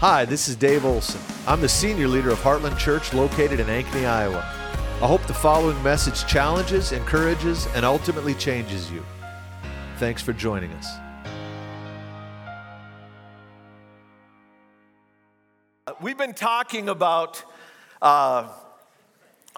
Hi, this is Dave Olson. I'm the senior leader of Heartland Church located in Ankeny, Iowa. I hope the following message challenges, encourages, and ultimately changes you. Thanks for joining us. We've been talking about uh,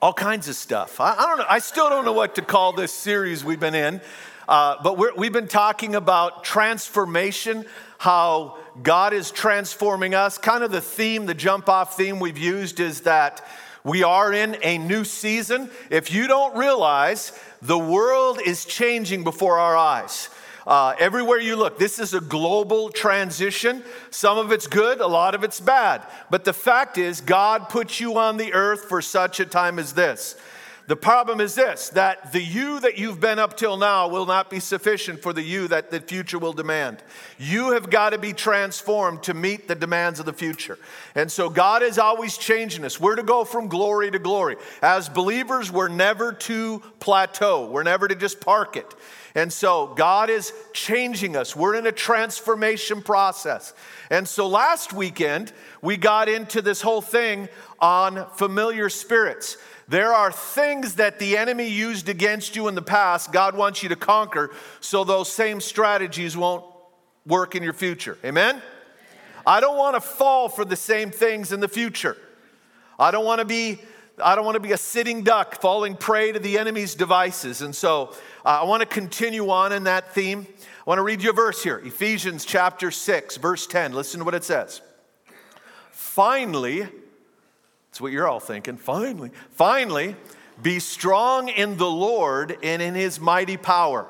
all kinds of stuff. I, I, don't know. I still don't know what to call this series we've been in, uh, but we have been talking about transformation, how God is transforming us. Kind of the theme, the jump off theme we've used is that we are in a new season. If you don't realize, the world is changing before our eyes. Uh, everywhere you look, this is a global transition. Some of it's good, a lot of it's bad. But the fact is, God put you on the earth for such a time as this. The problem is this that the you that you've been up till now will not be sufficient for the you that the future will demand. You have got to be transformed to meet the demands of the future. And so God is always changing us. We're to go from glory to glory. As believers, we're never to plateau, we're never to just park it. And so God is changing us. We're in a transformation process. And so last weekend, we got into this whole thing on familiar spirits. There are things that the enemy used against you in the past, God wants you to conquer, so those same strategies won't work in your future. Amen? I don't want to fall for the same things in the future. I don't want to be I don't want to be a sitting duck falling prey to the enemy's devices. And so uh, I want to continue on in that theme. I want to read you a verse here Ephesians chapter 6, verse 10. Listen to what it says. Finally, that's what you're all thinking. Finally, finally, be strong in the Lord and in his mighty power.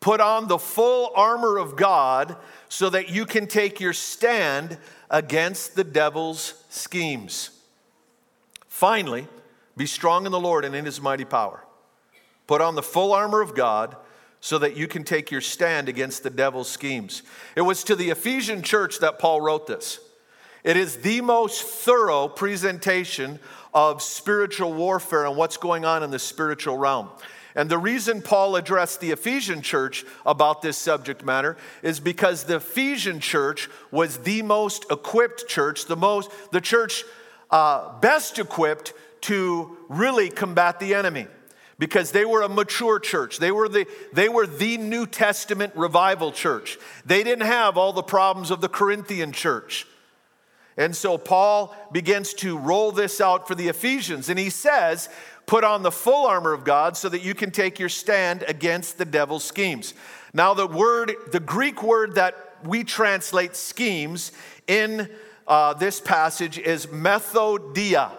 Put on the full armor of God so that you can take your stand against the devil's schemes. Finally, be strong in the Lord and in his mighty power. Put on the full armor of God so that you can take your stand against the devil's schemes. It was to the Ephesian church that Paul wrote this. It is the most thorough presentation of spiritual warfare and what's going on in the spiritual realm. And the reason Paul addressed the Ephesian church about this subject matter is because the Ephesian church was the most equipped church, the most the church uh, best equipped to really combat the enemy because they were a mature church. They were, the, they were the New Testament revival church. They didn't have all the problems of the Corinthian church. And so Paul begins to roll this out for the Ephesians, and he says, Put on the full armor of God so that you can take your stand against the devil's schemes. Now, the word, the Greek word that we translate schemes in uh, this passage is methodia.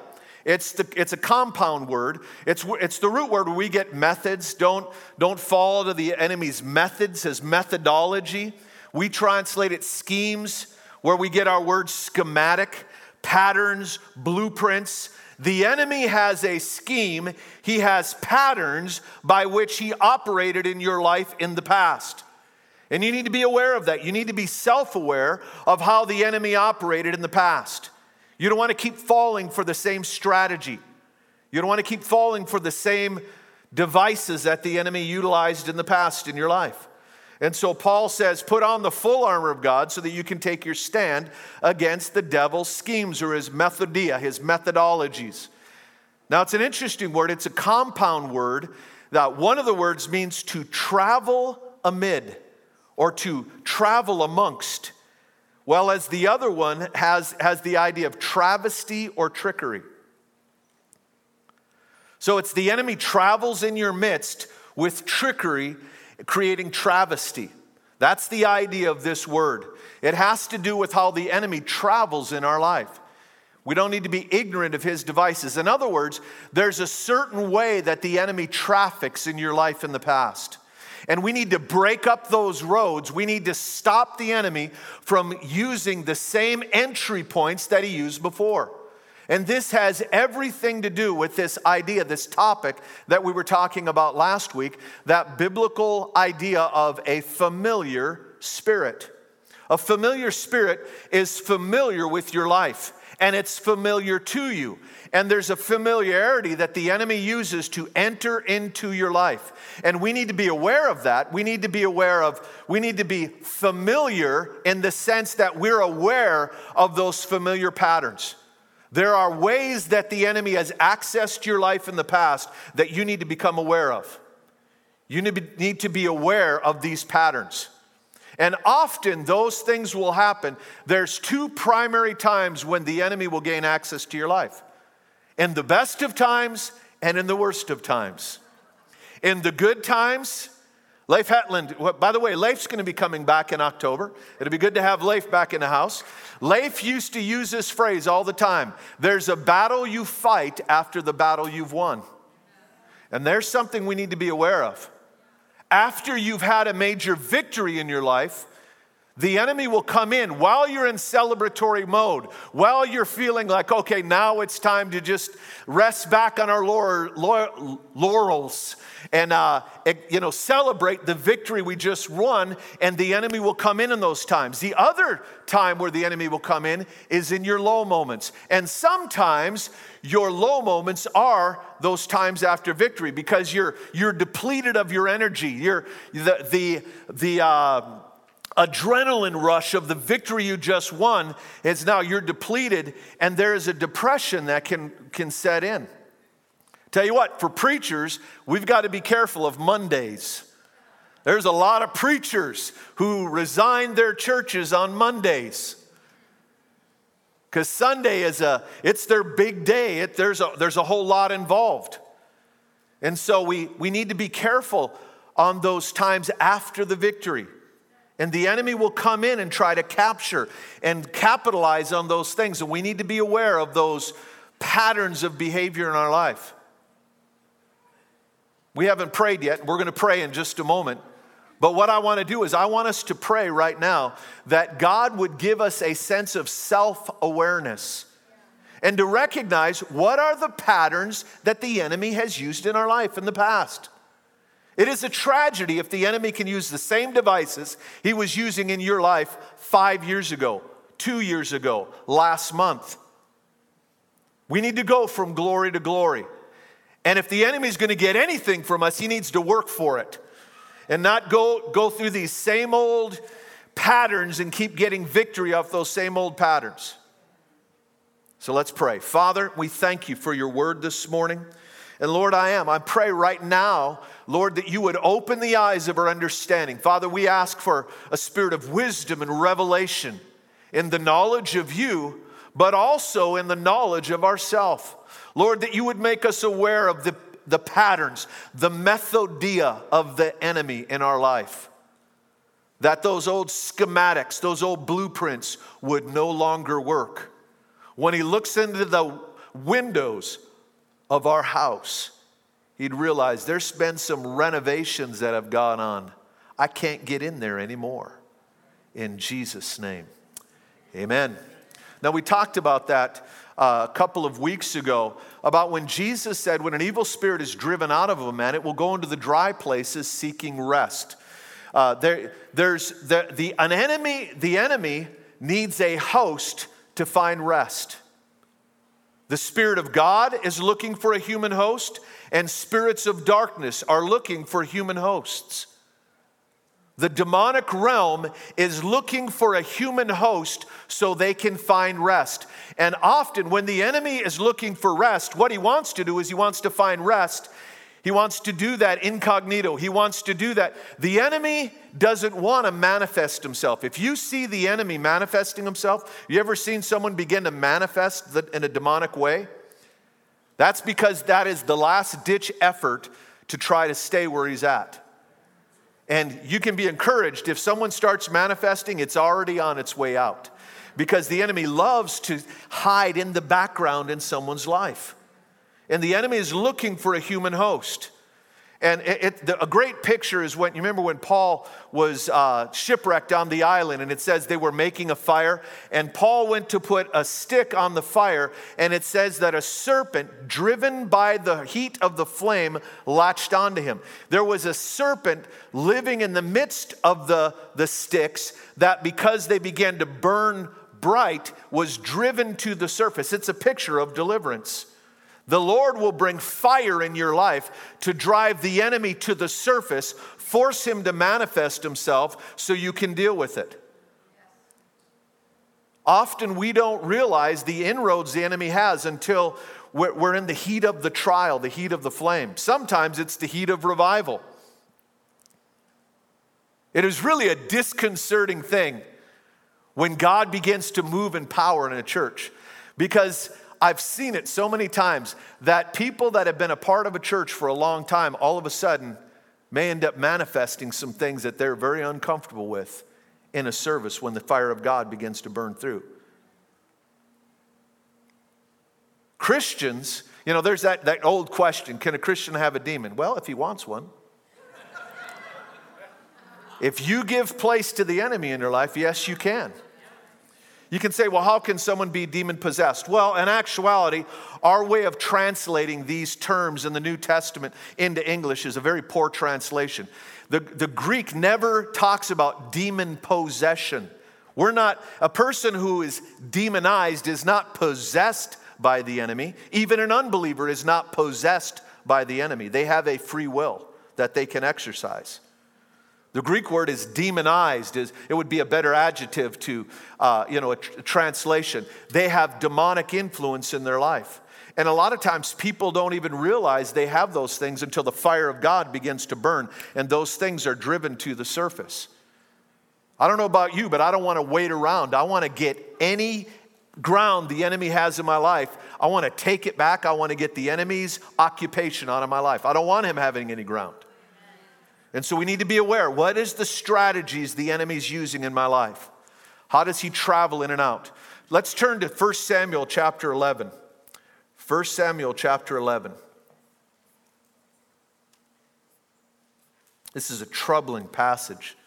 It's, the, it's a compound word. It's, it's the root word where we get methods. Don't, don't fall to the enemy's methods, as methodology. We translate it schemes where we get our word schematic, patterns, blueprints. The enemy has a scheme, he has patterns by which he operated in your life in the past. And you need to be aware of that. You need to be self aware of how the enemy operated in the past. You don't want to keep falling for the same strategy. You don't want to keep falling for the same devices that the enemy utilized in the past in your life. And so Paul says, put on the full armor of God so that you can take your stand against the devil's schemes or his methodia, his methodologies. Now, it's an interesting word. It's a compound word that one of the words means to travel amid or to travel amongst, well as the other one has, has the idea of travesty or trickery. So it's the enemy travels in your midst with trickery creating travesty. That's the idea of this word. It has to do with how the enemy travels in our life. We don't need to be ignorant of his devices. In other words, there's a certain way that the enemy traffics in your life in the past. And we need to break up those roads. We need to stop the enemy from using the same entry points that he used before. And this has everything to do with this idea, this topic that we were talking about last week that biblical idea of a familiar spirit. A familiar spirit is familiar with your life. and it's familiar to you. And there's a familiarity that the enemy uses to enter into your life. And we need to be aware of that. We need to be aware of, we need to be familiar in the sense that we're aware of those familiar patterns. There are ways that the enemy has accessed your life in the past that you need to become aware of. You need to be aware of these patterns. And often those things will happen. There's two primary times when the enemy will gain access to your life in the best of times and in the worst of times. In the good times, Leif Hetland, by the way, Leif's to be coming back in October. It'll be good to have Leif back in the house. Leif used to use this phrase all the time there's a battle you fight after the battle you've won. And there's something we need to be aware of. After you've had a major victory in your life, the enemy will come in while you're in celebratory mode, while you're feeling like, okay, now it's time to just rest back on our laurels and uh, you know celebrate the victory we just won. And the enemy will come in in those times. The other time where the enemy will come in is in your low moments, and sometimes your low moments are those times after victory because you're you're depleted of your energy. You're the the the. Uh, adrenaline rush of the victory you just won is now you're depleted and there is a depression that can, can set in. Tell you what, for preachers, we've got to be careful of Mondays. There's a lot of preachers who resign their churches on Mondays. Because Sunday is a, it's their big day. It, there's, a, there's a whole lot involved. And so we, we need to be careful on those times after the victory. And the enemy will come in and try to capture and capitalize on those things. And we need to be aware of those patterns of behavior in our life. We haven't prayed yet. We're going to pray in just a moment. But what I want to do is, I want us to pray right now that God would give us a sense of self awareness and to recognize what are the patterns that the enemy has used in our life in the past. It is a tragedy if the enemy can use the same devices he was using in your life five years ago, two years ago, last month. We need to go from glory to glory. And if the enemy is going to get anything from us, he needs to work for it and not go, go through these same old patterns and keep getting victory off those same old patterns. So let's pray. Father, we thank you for your word this morning. And Lord, I am. I pray right now, Lord, that you would open the eyes of our understanding. Father, we ask for a spirit of wisdom and revelation in the knowledge of you, but also in the knowledge of ourself. Lord, that you would make us aware of the, the patterns, the methodia of the enemy in our life. That those old schematics, those old blueprints would no longer work. When he looks into the windows of our house, he'd realize there's been some renovations that have gone on. I can't get in there anymore. In Jesus' name, amen. Now, we talked about that uh, a couple of weeks ago about when Jesus said, when an evil spirit is driven out of a man, it will go into the dry places seeking rest. Uh, there, there's the, the, an enemy, the enemy needs a host to find rest. The Spirit of God is looking for a human host, and spirits of darkness are looking for human hosts. The demonic realm is looking for a human host so they can find rest. And often, when the enemy is looking for rest, what he wants to do is he wants to find rest he wants to do that incognito. He wants to do that. The enemy doesn't want to manifest himself. If you see the enemy manifesting himself, you ever seen someone begin to manifest in a demonic way? That's because that is the last ditch effort to try to stay where he's at. And you can be encouraged if someone starts manifesting, it's already on its way out. Because the enemy loves to hide in the background in someone's life. And the enemy is looking for a human host. And it, it, the, a great picture is when you remember when Paul was uh, shipwrecked on the island, and it says they were making a fire, and Paul went to put a stick on the fire, and it says that a serpent, driven by the heat of the flame, latched onto him. There was a serpent living in the midst of the, the sticks that because they began to burn bright was driven to the surface. It's a picture of deliverance. The Lord will bring fire in your life to drive the enemy to the surface, force him to manifest himself so you can deal with it. Often we don't realize the inroads the enemy has until we're in the heat of the trial, the heat of the flame. Sometimes it's the heat of revival. It is really a disconcerting thing when God begins to move in power in a church because I've seen it so many times that people that have been a part of a church for a long time all of a sudden may end up manifesting some things that they're very uncomfortable with in a service when the fire of God begins to burn through. Christians, you know, there's that, that old question can a Christian have a demon? Well, if he wants one. if you give place to the enemy in your life, yes, you can. You can say, well, how can someone be demon possessed? Well, in actuality, our way of translating these terms in the New Testament into English is a very poor translation. The, the Greek never talks about demon possession. We're not, a person who is demonized is not possessed by the enemy. Even an unbeliever is not possessed by the enemy. They have a free will that they can exercise. The Greek word is demonized. Is it would be a better adjective to, uh, you know, a, tr- a translation. They have demonic influence in their life. And a lot of times people don't even realize they have those things until the fire of God begins to burn and those things are driven to the surface. I don't know about you, but I don't want to wait around. I want to get any ground the enemy has in my life. I want to take it back. I want to get the enemy's occupation out of my life. I don't want him having any ground. And so we need to be aware what is the strategies the enemy's using in my life? How does he travel in and out? Let's turn to 1 Samuel chapter 11. 1 Samuel chapter 11. This is a troubling passage.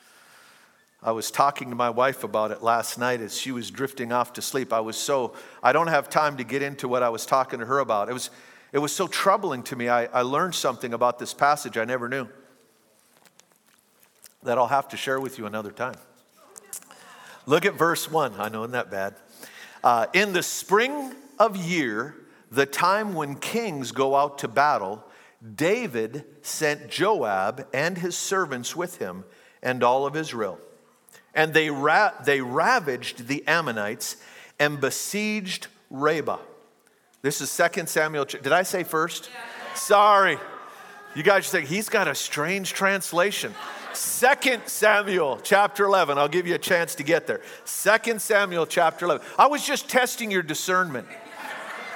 I was talking to my wife about it last night as she was drifting off to sleep. I was so, I don't have time to get into what I was talking to her about. It was, it was so troubling to me. I, I learned something about this passage I never knew that I'll have to share with you another time. Look at verse 1. I know, isn't that bad? Uh, in the spring of year, the time when kings go out to battle, David sent Joab and his servants with him and all of Israel. And they, ra- they ravaged the Ammonites and besieged Rabbah. This is 2 Samuel. Did I say first? Yeah. Sorry. You guys think he's got a strange translation. Second Samuel chapter 11. I'll give you a chance to get there. Second Samuel chapter 11. I was just testing your discernment.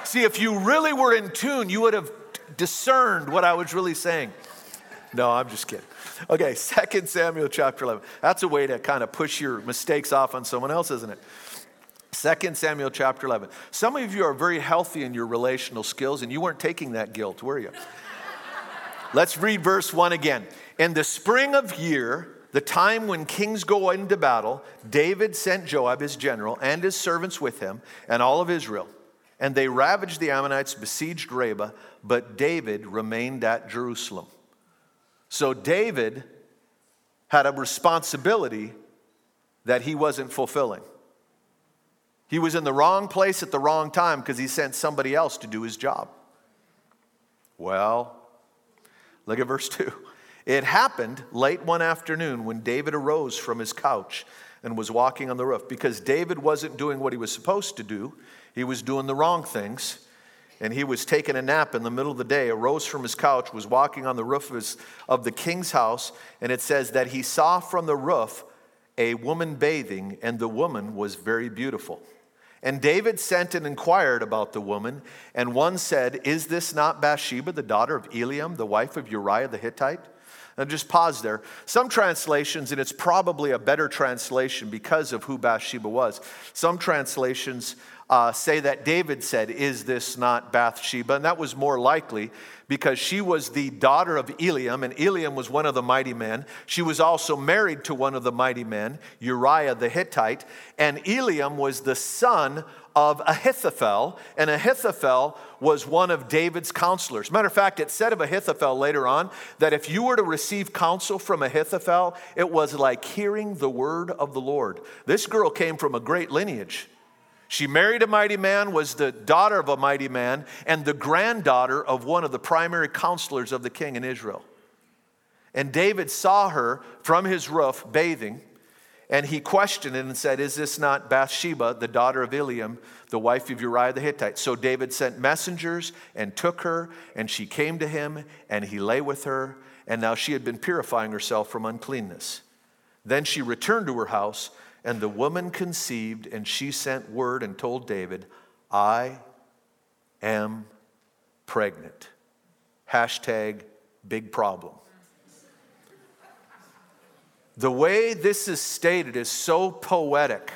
See, if you really were in tune, you would have discerned what I was really saying. No, I'm just kidding. Okay, Second Samuel chapter 11. That's a way to kind of push your mistakes off on someone else, isn't it? Second Samuel chapter 11. Some of you are very healthy in your relational skills, and you weren't taking that guilt, were you? Let's read verse 1 again. In the spring of year, the time when kings go into battle, David sent Joab, his general, and his servants with him, and all of Israel. And they ravaged the Ammonites, besieged Rabbah, but David remained at Jerusalem. So David had a responsibility that he wasn't fulfilling. He was in the wrong place at the wrong time because he sent somebody else to do his job. Well, look at verse 2. It happened late one afternoon when David arose from his couch and was walking on the roof because David wasn't doing what he was supposed to do. He was doing the wrong things. And he was taking a nap in the middle of the day, arose from his couch, was walking on the roof of, his, of the king's house. And it says that he saw from the roof a woman bathing, and the woman was very beautiful. And David sent and inquired about the woman, and one said, Is this not Bathsheba, the daughter of Eliam, the wife of Uriah the Hittite? And just pause there. Some translations, and it's probably a better translation because of who Bathsheba was, some translations uh, say that David said, Is this not Bathsheba? And that was more likely because she was the daughter of Eliam, and Eliam was one of the mighty men. She was also married to one of the mighty men, Uriah the Hittite, and Eliam was the son of Ahithophel, and Ahithophel was one of David's counselors. Matter of fact, it said of Ahithophel later on that if you were to receive counsel from Ahithophel, it was like hearing the word of the Lord. This girl came from a great lineage. She married a mighty man, was the daughter of a mighty man, and the granddaughter of one of the primary counselors of the king in Israel. And David saw her from his roof bathing, and he questioned it and said, Is this not Bathsheba, the daughter of Eliam, the wife of Uriah the Hittite? So David sent messengers and took her, and she came to him, and he lay with her, and now she had been purifying herself from uncleanness. Then she returned to her house, and the woman conceived, and she sent word and told David, I am pregnant. Hashtag big problem. The way this is stated is so poetic.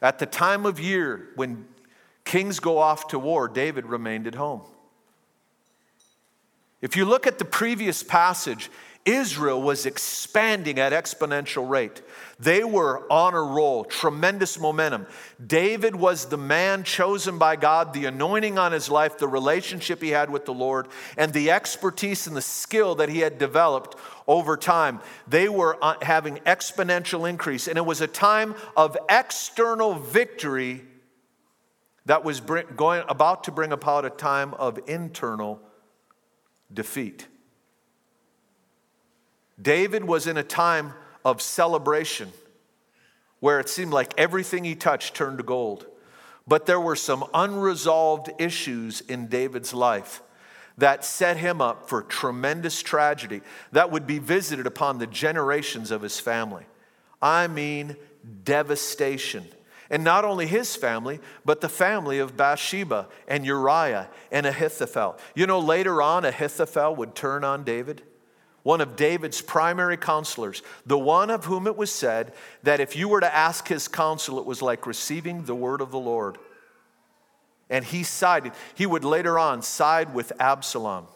At the time of year when kings go off to war, David remained at home. If you look at the previous passage, Israel was expanding at exponential rate. They were on a roll, tremendous momentum. David was the man chosen by God, the anointing on his life, the relationship he had with the Lord, and the expertise and the skill that he had developed over time. They were uh, having exponential increase, and it was a time of external victory that was going, about to bring about a time of internal defeat. David was in a time of celebration where it seemed like everything he touched turned to gold. But there were some unresolved issues in David's life that set him up for tremendous tragedy that would be visited upon the generations of his family. I mean, devastation. And not only his family, but the family of Bathsheba and Uriah and Ahithophel. You know, later on, Ahithophel would turn on David one of David's primary counselors, the one of whom it was said that if you were to ask his counsel, it was like receiving the word of the Lord. And he sided, he would later on side with Absalom,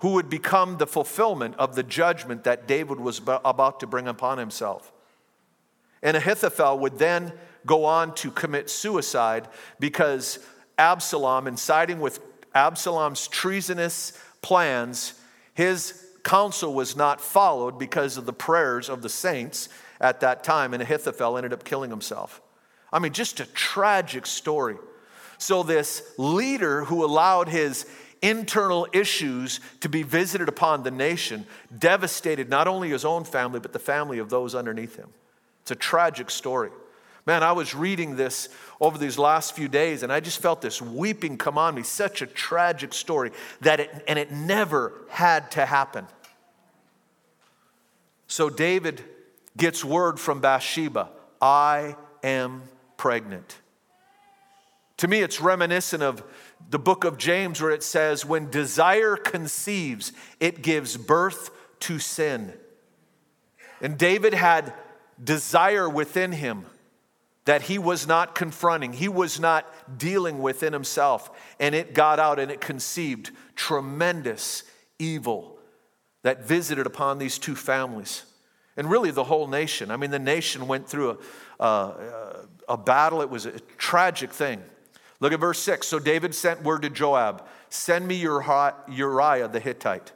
who would become the fulfillment of the judgment that David was about to bring upon himself. And Ahithophel would then go on to commit suicide because Absalom, in siding with Absalom's treasonous plans, his counsel was not followed because of the prayers of the saints at that time, and Ahithophel ended up killing himself. I mean, just a tragic story. So, this leader who allowed his internal issues to be visited upon the nation devastated not only his own family, but the family of those underneath him. It's a tragic story. Man, I was reading this over these last few days and I just felt this weeping come on me. Such a tragic story that it, and it never had to happen. So David gets word from Bathsheba I am pregnant. To me, it's reminiscent of the book of James where it says, When desire conceives, it gives birth to sin. And David had desire within him that he was not confronting, he was not dealing within himself. And it got out and it conceived tremendous evil that visited upon these two families. And really the whole nation. I mean, the nation went through a, a, a battle, it was a tragic thing. Look at verse 6. So David sent word to Joab send me Uriah the Hittite.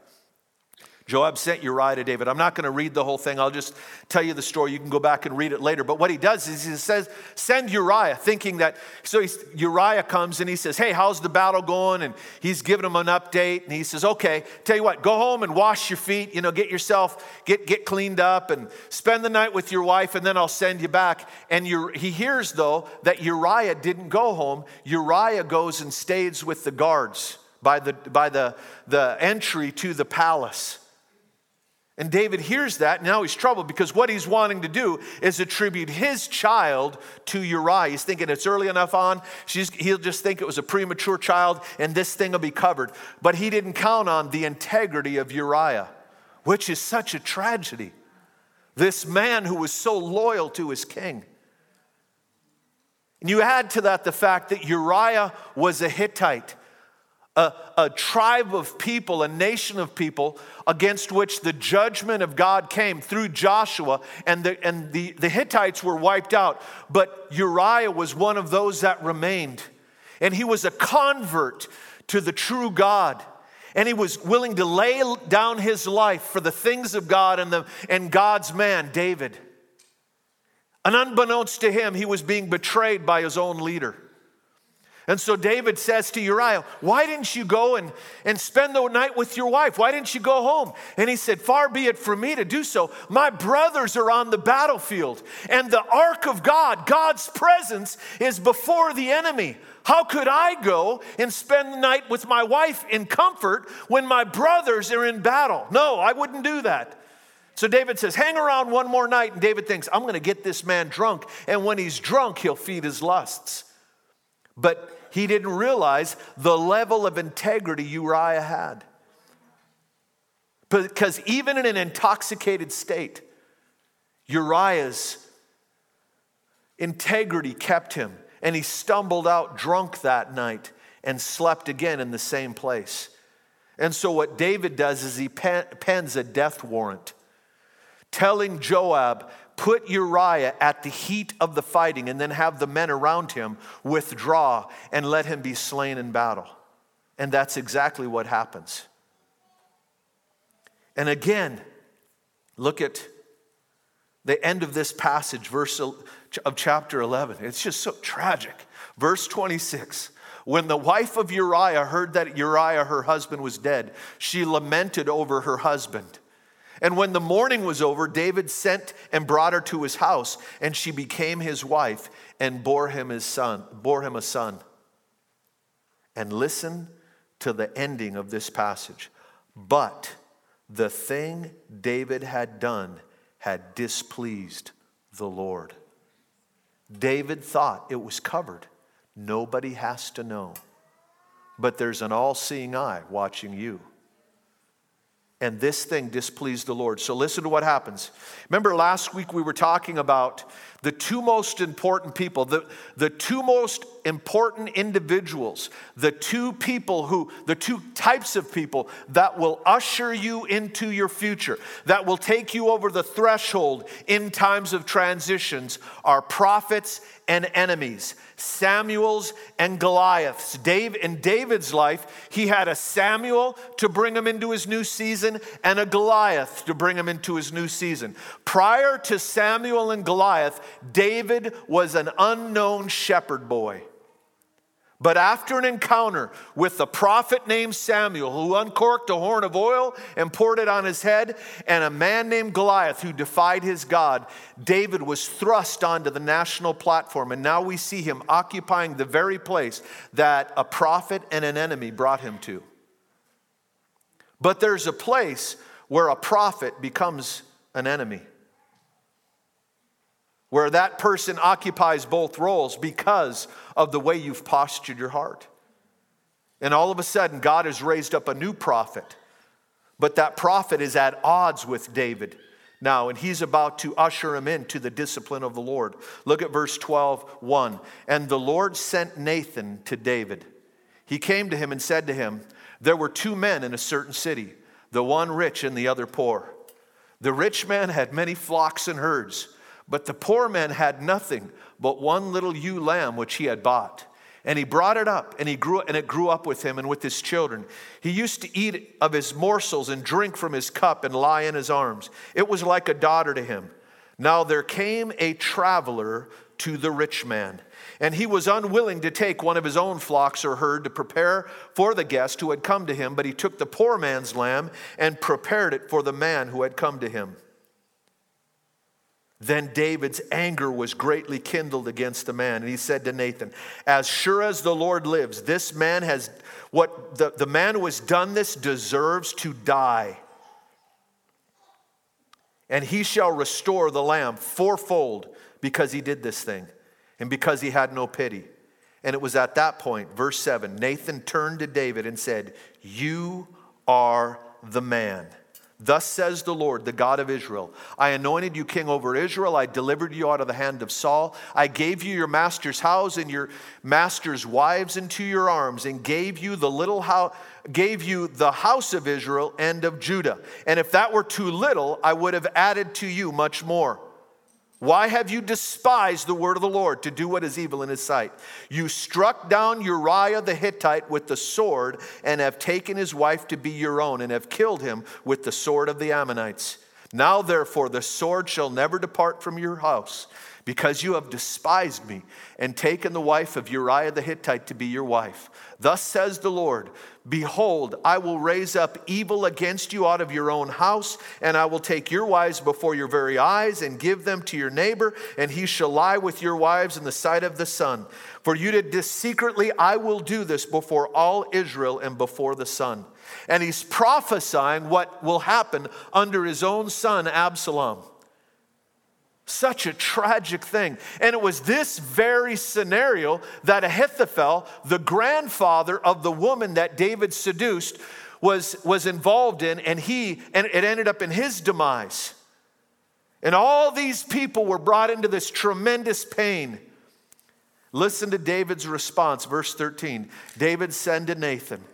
Joab sent Uriah to David. I'm not going to read the whole thing. I'll just tell you the story. You can go back and read it later. But what he does is he says, Send Uriah, thinking that. So Uriah comes and he says, Hey, how's the battle going? And he's giving him an update. And he says, Okay, tell you what, go home and wash your feet. You know, get yourself, get, get cleaned up and spend the night with your wife, and then I'll send you back. And he hears, though, that Uriah didn't go home. Uriah goes and stays with the guards by the, by the, the entry to the palace. And David hears that, now he's troubled because what he's wanting to do is attribute his child to Uriah. He's thinking it's early enough on, She's, he'll just think it was a premature child, and this thing will be covered. But he didn't count on the integrity of Uriah, which is such a tragedy. This man who was so loyal to his king. And you add to that the fact that Uriah was a Hittite a, a, tribe of people, a nation of people against which the judgment of God came through Joshua, and, the, and the, the Hittites were wiped out. But Uriah was one of those that remained, and he was a convert to the true God. And he was willing to lay down his life for the things of God and, the, and God's man, David. And unbeknownst to him, he was being betrayed by his own leader. And so David says to Uriah, Why didn't you go and, and spend the night with your wife? Why didn't you go home? And he said, Far be it from me to do so. My brothers are on the battlefield, and the ark of God, God's presence, is before the enemy. How could I go and spend the night with my wife in comfort when my brothers are in battle? No, I wouldn't do that. So David says, Hang around one more night. And David thinks, I'm going to get this man drunk. And when he's drunk, he'll feed his lusts. But he didn't realize the level of integrity Uriah had. Because even in an intoxicated state, Uriah's integrity kept him, and he stumbled out drunk that night and slept again in the same place. And so, what David does is he pens a death warrant, telling Joab, put Uriah at the heat of the fighting and then have the men around him withdraw and let him be slain in battle. And that's exactly what happens. And again, look at the end of this passage, verse of chapter 11. It's just so tragic. Verse 26. When the wife of Uriah heard that Uriah, her husband, was dead, she lamented over her husband. And when the morning was over, David sent and brought her to his house, and she became his wife and bore him his son, bore him a son. And listen to the ending of this passage. But the thing David had done had displeased the Lord. David thought it was covered. Nobody has to know. But there's an all seeing eye watching you and this thing displeased the Lord. So listen to what happens. Remember last week we were talking about the two most important people, the, the two most important individuals, the two people who, the two types of people that will usher you into your future, that will take you over the threshold in times of transitions are prophets and enemies. Samuel's and Goliath's. Dave, in David's life, he had a Samuel to bring him into his new season and a Goliath to bring him into his new season. Prior to Samuel and Goliath, David was an unknown shepherd boy. But after an encounter with the prophet named Samuel, who uncorked a horn of oil and poured it on his head, and a man named Goliath who defied his God, David was thrust onto the national platform. And now we see him occupying the very place that a prophet and an enemy brought him to. But there's a place where a prophet becomes an enemy where that person occupies both roles because of the way you've postured your heart. And all of a sudden, God has raised up a new prophet, but that prophet is at odds with David now, and he's about to usher him into the discipline of the Lord. Look at verse 12, 1. And the Lord sent Nathan to David. He came to him and said to him, There were two men in a certain city, the one rich and the other poor. The rich man had many flocks and herds but the poor man had nothing but one little ewe lamb which he had bought. And he brought it up, and he grew, and it grew up with him and with his children. He used to eat of his morsels and drink from his cup and lie in his arms. It was like a daughter to him. Now there came a traveler to the rich man, and he was unwilling to take one of his own flocks or herd to prepare for the guest who had come to him, but he took the poor man's lamb and prepared it for the man who had come to him. Then David's anger was greatly kindled against the man. And he said to Nathan, As sure as the Lord lives, this man has, what the, the man who has done this deserves to die. And he shall restore the lamb fourfold because he did this thing and because he had no pity. And it was at that point, verse 7, Nathan turned to David and said, You are the man. Thus says the Lord, the God of Israel I anointed you king over Israel. I delivered you out of the hand of Saul. I gave you your master's house and your master's wives into your arms, and gave you the little house. Gave you the house of Israel and of Judah. And if that were too little, I would have added to you much more. Why have you despised the word of the Lord to do what is evil in his sight? You struck down Uriah the Hittite with the sword and have taken his wife to be your own and have killed him with the sword of the Ammonites. Now, therefore, the sword shall never depart from your house because you have despised me and taken the wife of Uriah the Hittite to be your wife. Thus says the Lord Behold, I will raise up evil against you out of your own house, and I will take your wives before your very eyes and give them to your neighbor, and he shall lie with your wives in the sight of the sun. For you did this secretly, I will do this before all Israel and before the sun. And he's prophesying what will happen under his own son, Absalom. Such a tragic thing. And it was this very scenario that Ahithophel, the grandfather of the woman that David seduced, was, was involved in, and he and it ended up in his demise. And all these people were brought into this tremendous pain. Listen to David's response, verse 13. David said to Nathan,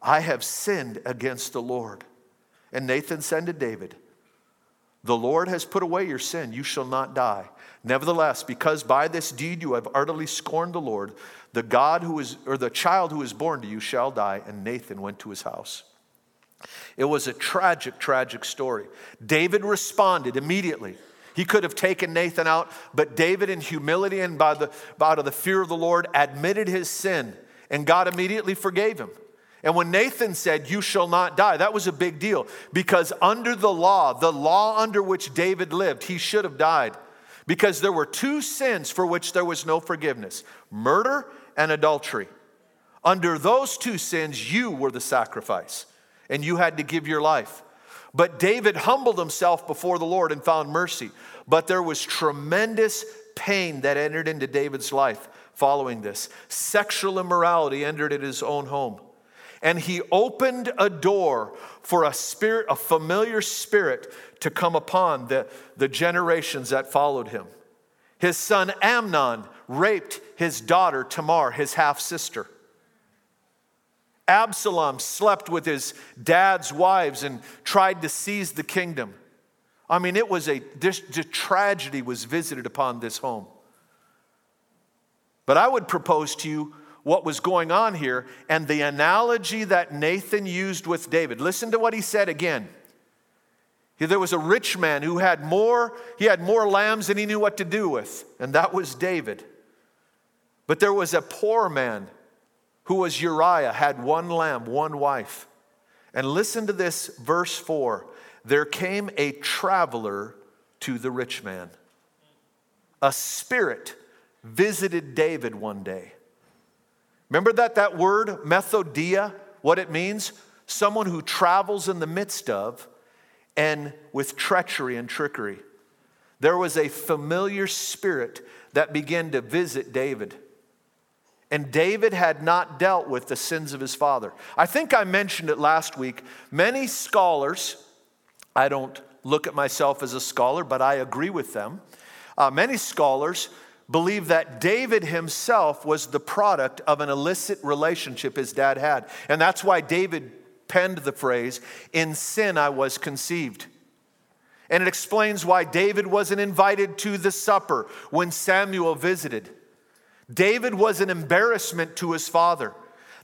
I have sinned against the Lord. And Nathan said to David, the Lord has put away your sin. You shall not die. Nevertheless, because by this deed you have utterly scorned the Lord, the God who is, or the child who is born to you shall die. And Nathan went to his house. It was a tragic, tragic story. David responded immediately. He could have taken Nathan out, but David, in humility and by the, out of the fear of the Lord, admitted his sin, and God immediately forgave him. And when Nathan said, You shall not die, that was a big deal because under the law, the law under which David lived, he should have died because there were two sins for which there was no forgiveness murder and adultery. Under those two sins, you were the sacrifice and you had to give your life. But David humbled himself before the Lord and found mercy. But there was tremendous pain that entered into David's life following this. Sexual immorality entered in his own home and he opened a door for a spirit, a familiar spirit, to come upon the, the generations that followed him. His son Amnon raped his daughter Tamar, his half sister. Absalom slept with his dad's wives and tried to seize the kingdom. I mean, it was a this, this tragedy was visited upon this home. But I would propose to you what was going on here and the analogy that Nathan used with David. Listen to what he said again. There was a rich man who had more, he had more lambs than he knew what to do with, and that was David. But there was a poor man who was Uriah, had one lamb, one wife. And listen to this, verse 4. There came a traveler to the rich man. A spirit visited David one day. Remember that, that word, methodia, what it means? Someone who travels in the midst of and with treachery and trickery. There was a familiar spirit that began to visit David. And David had not dealt with the sins of his father. I think I mentioned it last week. Many scholars, I don't look at myself as a scholar, but I agree with them. Uh, many scholars believe that David himself was the product of an illicit relationship his dad had. And that's why David penned the phrase, In sin I was conceived. And it explains why David wasn't invited to the supper when Samuel visited. David was an embarrassment to his father.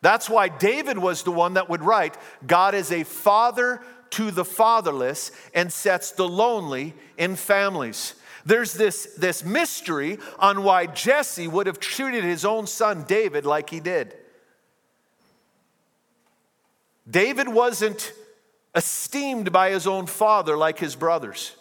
That's why David was the one that would write, God is a father to the fatherless and sets the lonely in families. There's this, this mystery on why Jesse would have treated his own son David like he did. David wasn't esteemed by his own father like his brothers.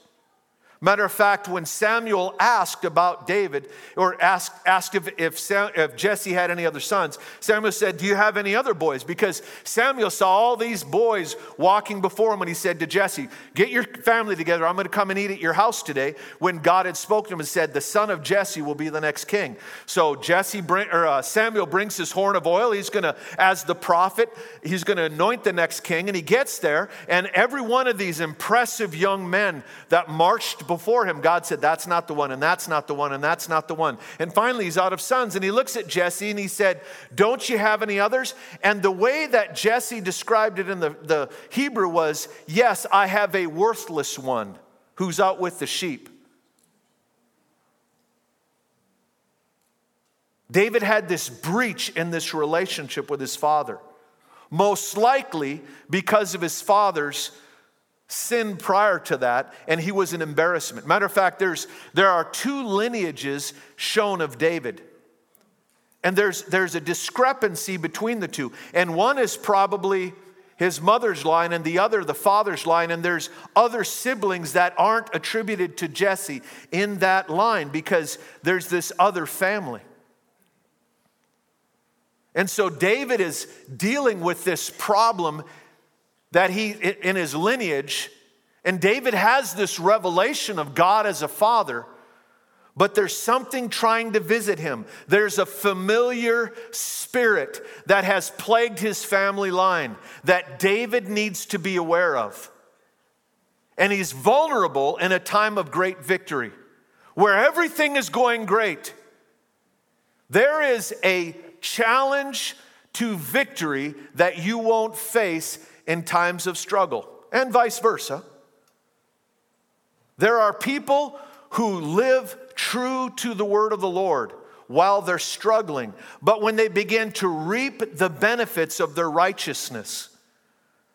Matter of fact, when Samuel asked about David, or asked, asked if, if, Sam, if, Jesse had any other sons, Samuel said, Do you have any other boys? Because Samuel saw all these boys walking before him, and he said to Jesse, Get your family together. I'm going to come and eat at your house today. When God had spoken to him and said, The son of Jesse will be the next king. So Jesse bring, or, uh, Samuel brings his horn of oil. He's going to, as the prophet, he's going to anoint the next king. And he gets there, and every one of these impressive young men that marched before him, God said, That's not the one, and that's not the one, and that's not the one. And finally, he's out of sons. And he looks at Jesse and he said, Don't you have any others? And the way that Jesse described it in the, the Hebrew was, Yes, I have a worthless one who's out with the sheep. David had this breach in this relationship with his father, most likely because of his father's sinned prior to that, and he was an embarrassment. Matter of fact, there's, there are two lineages shown of David. And there's, there's a discrepancy between the two. And one is probably his mother's line, and the other, the father's line. And there's other siblings that aren't attributed to Jesse in that line because there's this other family. And so David is dealing with this problem that he, in his lineage, and David has this revelation of God as a father, but there's something trying to visit him. There's a familiar spirit that has plagued his family line that David needs to be aware of. And he's vulnerable in a time of great victory where everything is going great. There is a challenge to victory that you won't face in times of struggle, and vice versa. There are people who live true to the word of the Lord while they're struggling, but when they begin to reap the benefits of their righteousness,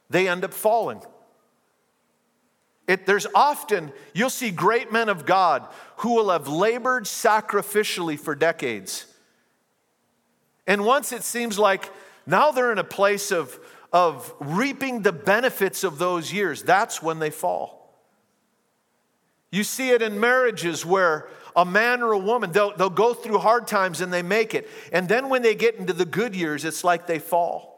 they end up falling. It, there's often, you'll see great men of God who will have labored sacrificially for decades. And once it seems like now they're in a place of, of reaping the benefits of those years, that's when they fall. You see it in marriages where a man or a woman, they'll, they'll go through hard times and they make it. And then when they get into the good years, it's like they fall.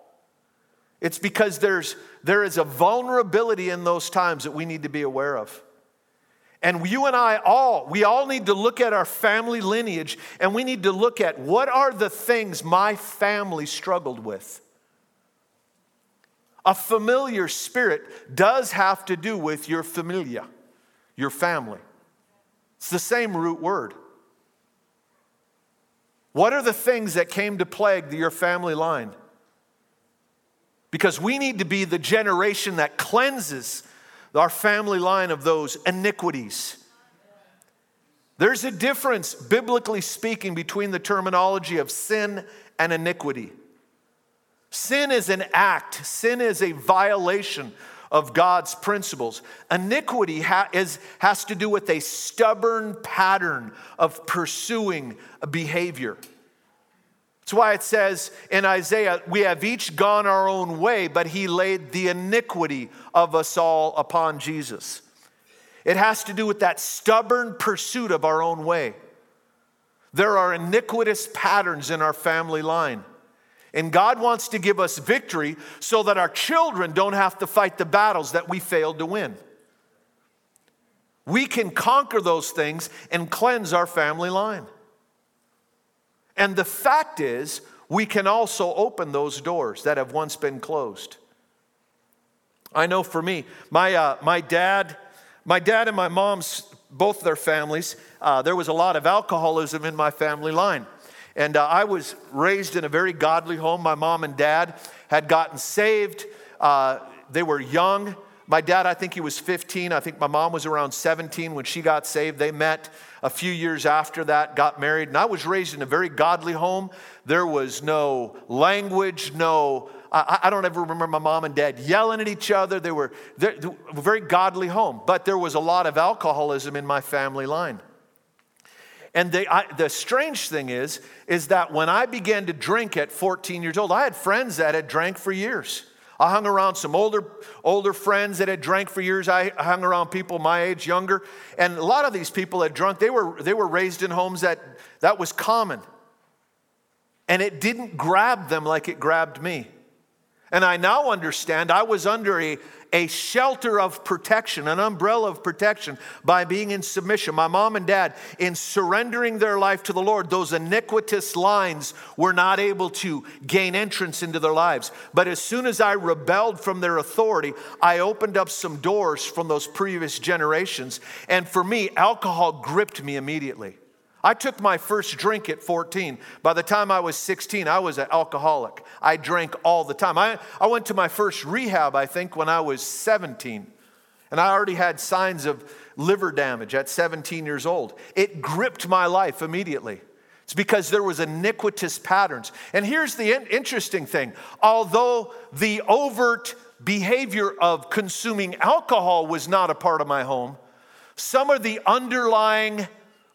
It's because there's, there is a vulnerability in those times that we need to be aware of. And you and I all, we all need to look at our family lineage and we need to look at what are the things my family struggled with. A familiar spirit does have to do with your familia, your family. It's the same root word. What are the things that came to plague your family line? Because we need to be the generation that cleanses our family line of those iniquities. There's a difference, biblically speaking, between the terminology of sin and iniquity. Sin is an act, sin is a violation of God's principles. Iniquity ha- is, has to do with a stubborn pattern of pursuing behavior. That's why it says in Isaiah, we have each gone our own way, but he laid the iniquity of us all upon Jesus. It has to do with that stubborn pursuit of our own way. There are iniquitous patterns in our family line. And God wants to give us victory so that our children don't have to fight the battles that we failed to win. We can conquer those things and cleanse our family line. And the fact is, we can also open those doors that have once been closed. I know for me, my, uh, my dad, my dad and my mom's, both their families, uh, there was a lot of alcoholism in my family line. And uh, I was raised in a very godly home. My mom and dad had gotten saved. Uh, they were young. My dad, I think he was 15. I think my mom was around 17 when she got saved. They met a few years after that, got married. And I was raised in a very godly home. There was no language, no, I, I don't ever remember my mom and dad yelling at each other. They were a very godly home, but there was a lot of alcoholism in my family line. And the, I, the strange thing is, is that when I began to drink at 14 years old, I had friends that had drank for years. I hung around some older, older friends that had drank for years. I hung around people my age, younger. And a lot of these people had drunk. They were, they were raised in homes that that was common. And it didn't grab them like it grabbed me. And I now understand I was under a, a shelter of protection, an umbrella of protection by being in submission. My mom and dad, in surrendering their life to the Lord, those iniquitous lines were not able to gain entrance into their lives. But as soon as I rebelled from their authority, I opened up some doors from those previous generations. And for me, alcohol gripped me immediately. I took my first drink at 14. By the time I was 16, I was an alcoholic. I drank all the time. I, I went to my first rehab, I think, when I was 17. And I already had signs of liver damage at 17 years old. It gripped my life immediately. It's because there was iniquitous patterns. And here's the interesting thing although the overt behavior of consuming alcohol was not a part of my home, some of the underlying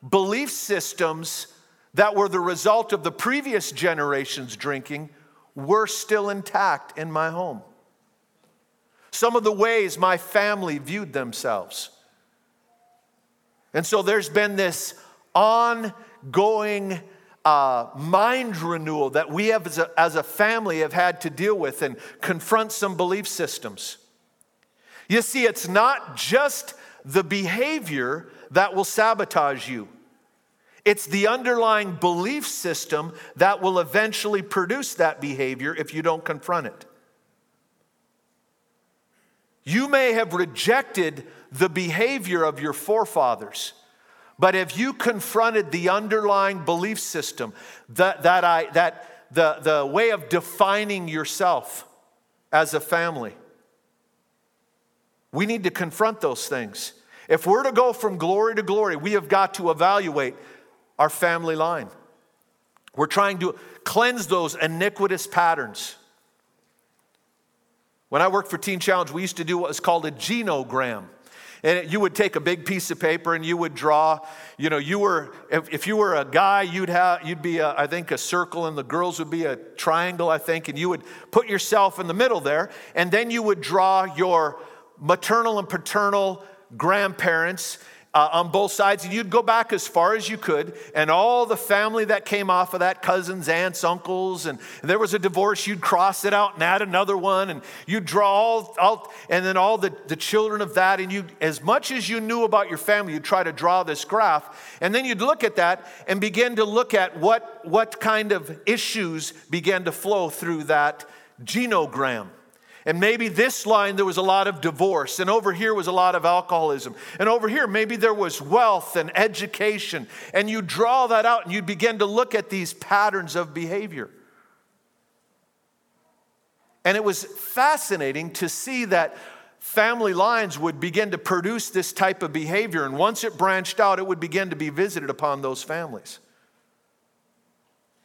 belief systems that were the result of the previous generation's drinking were still intact in my home. Some of the ways my family viewed themselves. And so there's been this ongoing uh, mind renewal that we have as a, as a family have had to deal with and confront some belief systems. You see, it's not just the behavior that will sabotage you. It's the underlying belief system that will eventually produce that behavior if you don't confront it. You may have rejected the behavior of your forefathers, but if you confronted the underlying belief system, that, that, I, that the, the way of defining yourself as a family, we need to confront those things. If we're to go from glory to glory, we have got to evaluate our family line. We're trying to cleanse those iniquitous patterns. When I worked for Teen Challenge, we used to do what was called a genogram. And you would take a big piece of paper and you would draw, you know, you were, if, if you were a guy, you'd have, you'd be, a, I think, a circle and the girls would be a triangle, I think, and you would put yourself in the middle there. And then you would draw your maternal and paternal grandparents uh, on both sides, and you'd go back as far as you could, and all the family that came off of that cousins, aunts, uncles, and there was a divorce, you'd cross it out and add another one, and you'd draw all, all and then all the, the children of that, and you, as much as you knew about your family, you'd try to draw this graph, and then you'd look at that and begin to look at what, what kind of issues began to flow through that genogram. And maybe this line there was a lot of divorce, and over here was a lot of alcoholism, and over here maybe there was wealth and education. And you draw that out and you begin to look at these patterns of behavior. And it was fascinating to see that family lines would begin to produce this type of behavior. And once it branched out, it would begin to be visited upon those families.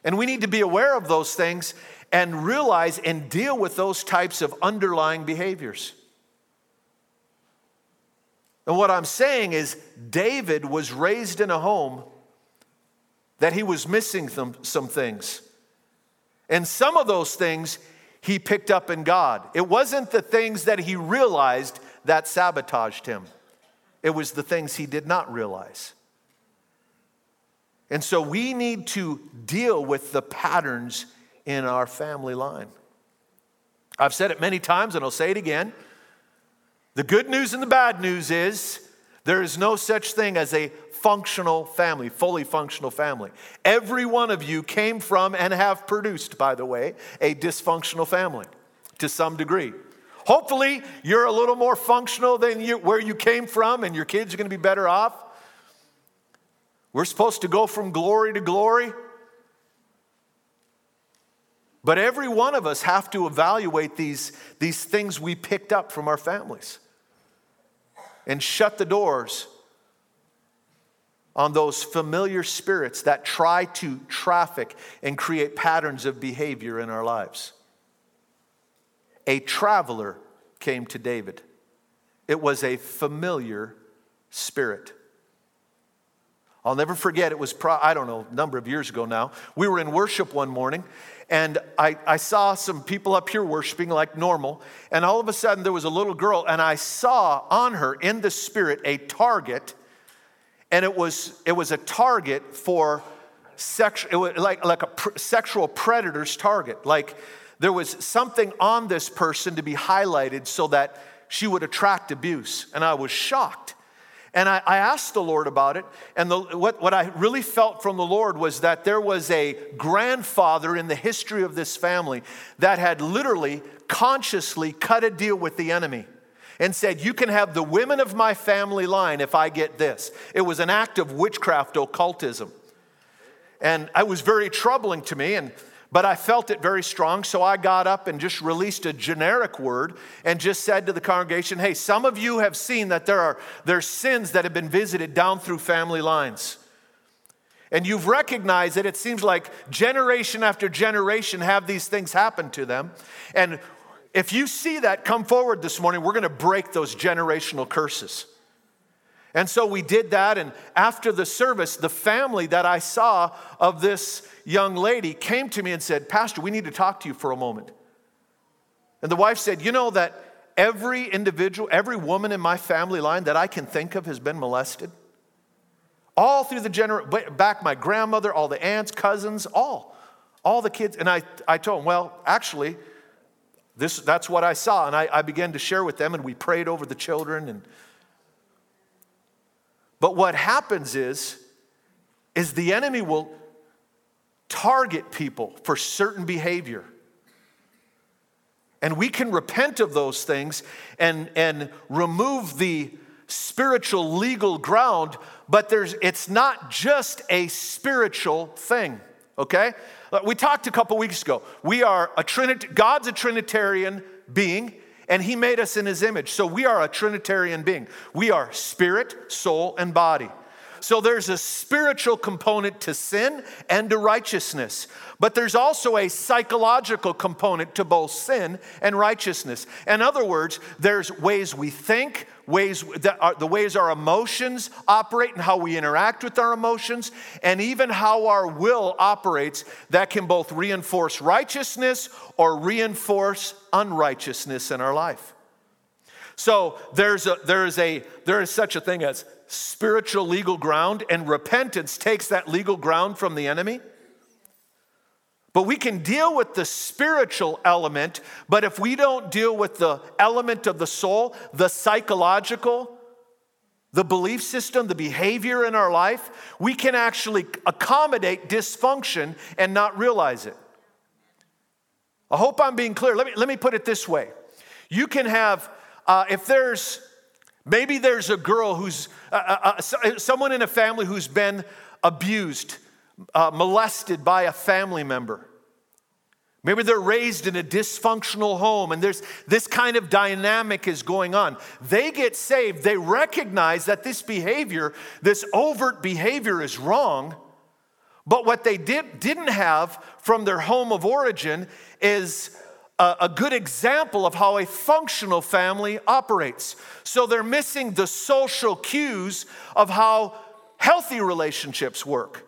And we need to be aware of those things and realize and deal with those types of underlying behaviors. And what I'm saying is, David was raised in a home that he was missing some, some things. And some of those things he picked up in God. It wasn't the things that he realized that sabotaged him, it was the things he did not realize. And so we need to deal with the patterns in our family line. I've said it many times and I'll say it again. The good news and the bad news is there is no such thing as a functional family, fully functional family. Every one of you came from and have produced, by the way, a dysfunctional family to some degree. Hopefully, you're a little more functional than you, where you came from, and your kids are going to be better off. We're supposed to go from glory to glory. But every one of us have to evaluate these, these things we picked up from our families and shut the doors on those familiar spirits that try to traffic and create patterns of behavior in our lives. A traveler came to David. It was a familiar spirit. I'll never forget, it was, pro- I don't know, a number of years ago now. We were in worship one morning, and I, I saw some people up here worshiping like normal. And all of a sudden, there was a little girl, and I saw on her in the spirit a target. And it was, it was a target for sexual, like, like a pr- sexual predator's target. Like there was something on this person to be highlighted so that she would attract abuse. And I was shocked. And I, I, asked the Lord about it, and the, what, what I really felt from the Lord was that there was a grandfather in the history of this family that had literally, consciously cut a deal with the enemy and said, You can have the women of my family line if I get this. It was an act of witchcraft occultism. And it was very troubling to me. And but I felt it very strong, so I got up and just released a generic word and just said to the congregation, Hey, some of you have seen that there are there's sins that have been visited down through family lines. And you've recognized that it seems like generation after generation have these things happen to them. And If you see that, come forward this morning. We're going to break those generational curses. And so we did that. And after the service, the family that I saw of this young lady came to me and said, Pastor, we need to talk to you for a moment. And the wife said, You know that every individual, every woman in my family line that I can think of has been molested? All through the gener back my grandmother, all the aunts, cousins, all, all the kids. And I, I told them, Well, actually, this, that's what I saw. And I, I began to share with them, and we prayed over the children. And, but what happens is, is the enemy will target people for certain behavior. And we can repent of those things and, and remove the spiritual legal ground, but there's, it's not just a spiritual thing, okay? Uh, we talked a couple weeks ago. We are a Trinit, God's a Trinitarian being, and He made us in His image. So we are a Trinitarian being. We are spirit, soul, and body. So there's a spiritual component to sin and to righteousness, but there's also a psychological component to both sin and righteousness. In other words, there's ways we think, ways that are, the ways our emotions operate and how we interact with our emotions, and even how our will operates that can both reinforce righteousness or reinforce unrighteousness in our life. So there's a, there is a there is such a thing as spiritual legal ground, and repentance takes that legal ground from the enemy. But we can deal with the spiritual element, but if we don't deal with the element of the soul, the psychological, the belief system, the behavior in our life, we can actually accommodate dysfunction and not realize it. I hope I'm being clear. Let me, let me put it this way. You can have, uh, if there's Maybe there's a girl who's, uh, uh, uh someone in a family who's been abused, uh, molested by a family member. Maybe they're raised in a dysfunctional home and there's this kind of dynamic is going on. They get saved, they recognize that this behavior, this overt behavior is wrong, but what they did, didn't have from their home of origin is a, good example of how a functional family operates. So they're missing the social cues of how healthy relationships work.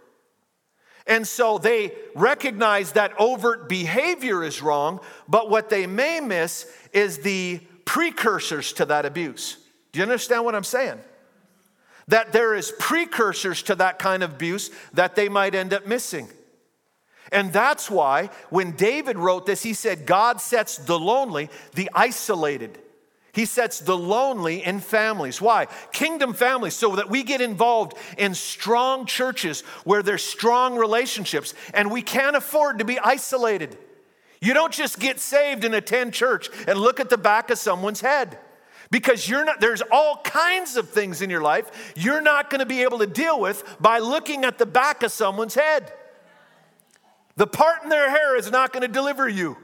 And so they recognize that overt behavior is wrong, but what they may miss is the precursors to that abuse. Do you understand what I'm saying? That there is precursors to that kind of abuse that they might end up missing. And that's why when David wrote this, he said, God sets the lonely, the isolated. He sets the lonely in families. Why? Kingdom families, so that we get involved in strong churches where there's strong relationships and we can't afford to be isolated. You don't just get saved and attend church and look at the back of someone's head because you're not there's all kinds of things in your life you're not going to be able to deal with by looking at the back of someone's head. The part in their hair is not going to deliver you.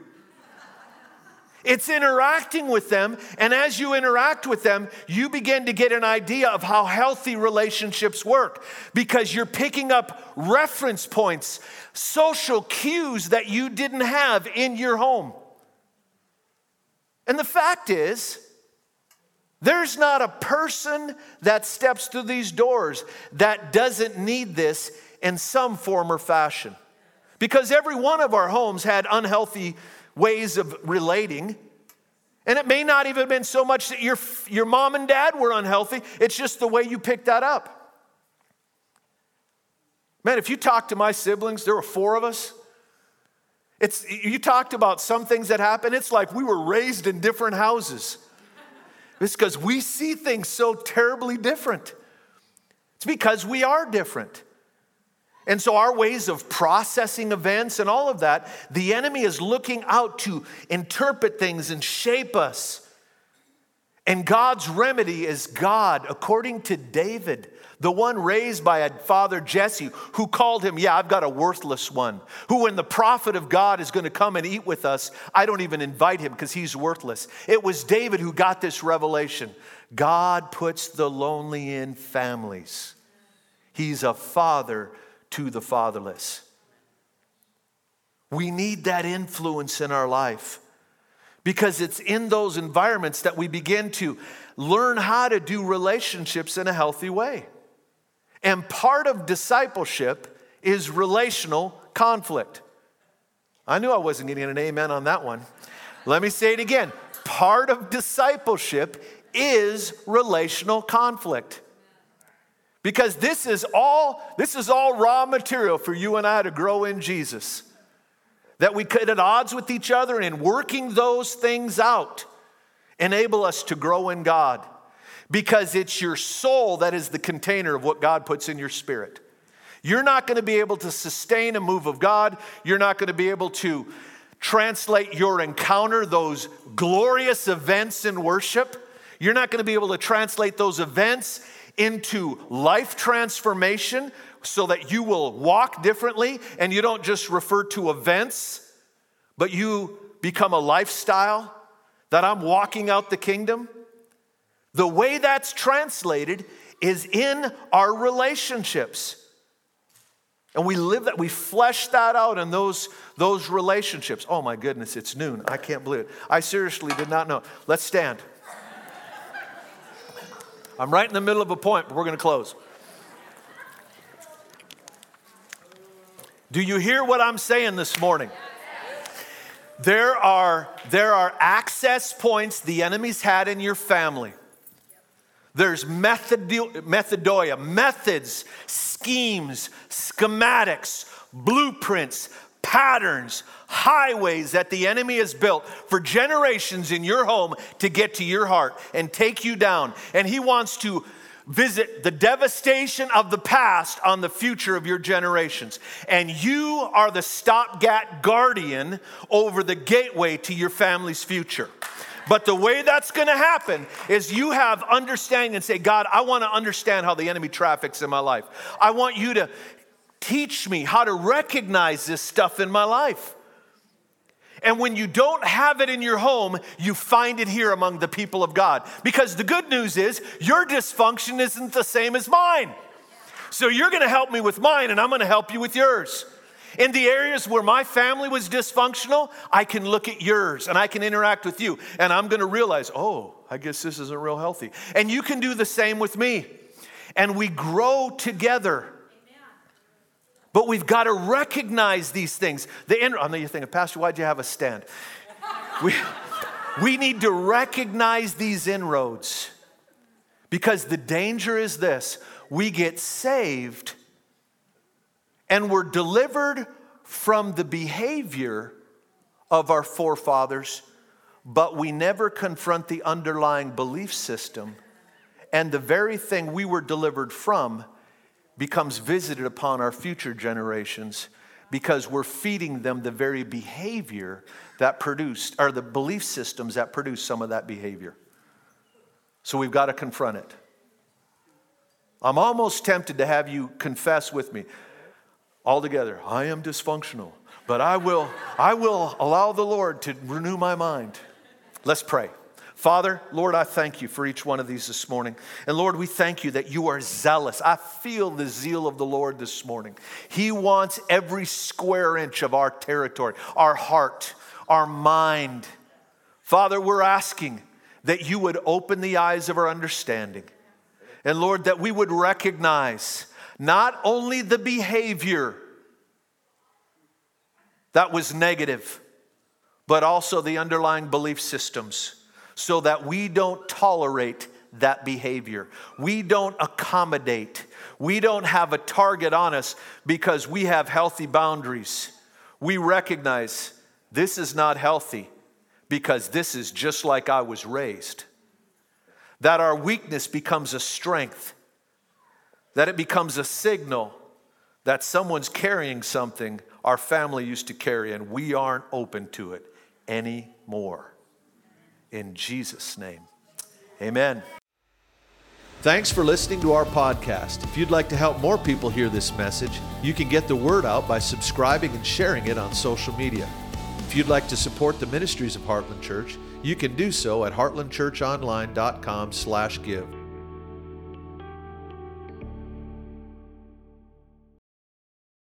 It's interacting with them, and as you interact with them, you begin to get an idea of how healthy relationships work because you're picking up reference points, social cues that you didn't have in your home. And the fact is, there's not a person that steps through these doors that doesn't need this in some form or fashion. Because every one of our homes had unhealthy ways of relating. And it may not even have been so much that your, your mom and dad were unhealthy, it's just the way you picked that up. Man, if you talk to my siblings, there were four of us. It's, you talked about some things that happened. It's like we were raised in different houses. It's because we see things so terribly different. It's because we are different. And so, our ways of processing events and all of that, the enemy is looking out to interpret things and shape us. And God's remedy is God, according to David, the one raised by a father Jesse, who called him, Yeah, I've got a worthless one. Who, when the prophet of God is going to come and eat with us, I don't even invite him because he's worthless. It was David who got this revelation. God puts the lonely in families, he's a father to the fatherless. We need that influence in our life Because it's in those environments that we begin to learn how to do relationships in a healthy way. And part of discipleship is relational conflict. I knew I wasn't getting an amen on that one. Let me say it again. Part of discipleship is relational conflict. Because this is all this is all raw material for you and I to grow in Jesus. That we could at odds with each other and working those things out enable us to grow in God. Because it's your soul that is the container of what God puts in your spirit. You're not going to be able to sustain a move of God. You're not going to be able to translate your encounter, those glorious events in worship. You're not going to be able to translate those events into life transformation so that you will walk differently and you don't just refer to events, but you become a lifestyle that I'm walking out the kingdom. The way that's translated is in our relationships. And we live that, we flesh that out in those, those relationships. Oh my goodness, it's noon. I can't believe it. I seriously did not know. Let's stand. I'm right in the middle of a point, but we're going to close. Do you hear what I'm saying this morning? There are, there are access points the enemy's had in your family. There's methodeia, methods, schemes, schematics, blueprints, patterns, highways that the enemy has built for generations in your home to get to your heart and take you down. And he wants to visit the devastation of the past on the future of your generations. And you are the stopgap guardian over the gateway to your family's future. But the way that's going to happen is you have understanding and say, God, I want to understand how the enemy traffics in my life. I want you to teach me how to recognize this stuff in my life. And when you don't have it in your home, you find it here among the people of God. Because the good news is your dysfunction isn't the same as mine. So you're to help me with mine, and I'm to help you with yours. In the areas where my family was dysfunctional, I can look at yours and I can interact with you. And I'm to realize, oh, I guess this isn't real healthy. And you can do the same with me. And we grow together. But we've got to recognize these things. The in- I know you're thinking, Pastor, why'd you have a stand? we, we need to recognize these inroads because the danger is this we get saved and we're delivered from the behavior of our forefathers, but we never confront the underlying belief system. And the very thing we were delivered from becomes visited upon our future generations because we're feeding them the very behavior that produced, or the belief systems that produce some of that behavior. So we've got to confront it. I'm almost tempted to have you confess with me all together. I am dysfunctional, but I will, I will allow the Lord to renew my mind. Let's pray. Father, Lord, I thank you for each one of these this morning. And Lord, we thank you that you are zealous. I feel the zeal of the Lord this morning. He wants every square inch of our territory, our heart, our mind. Father, we're asking that you would open the eyes of our understanding. And Lord, that we would recognize not only the behavior that was negative, but also the underlying belief systems so that we don't tolerate that behavior. We don't accommodate. We don't have a target on us because we have healthy boundaries. We recognize this is not healthy because this is just like I was raised. That our weakness becomes a strength, that it becomes a signal that someone's carrying something our family used to carry and we aren't open to it anymore in Jesus' name. Amen. Thanks for listening to our podcast. If you'd like to help more people hear this message, you can get the word out by subscribing and sharing it on social media. If you'd like to support the ministries of Heartland Church, you can do so at heartlandchurchonline.com/give.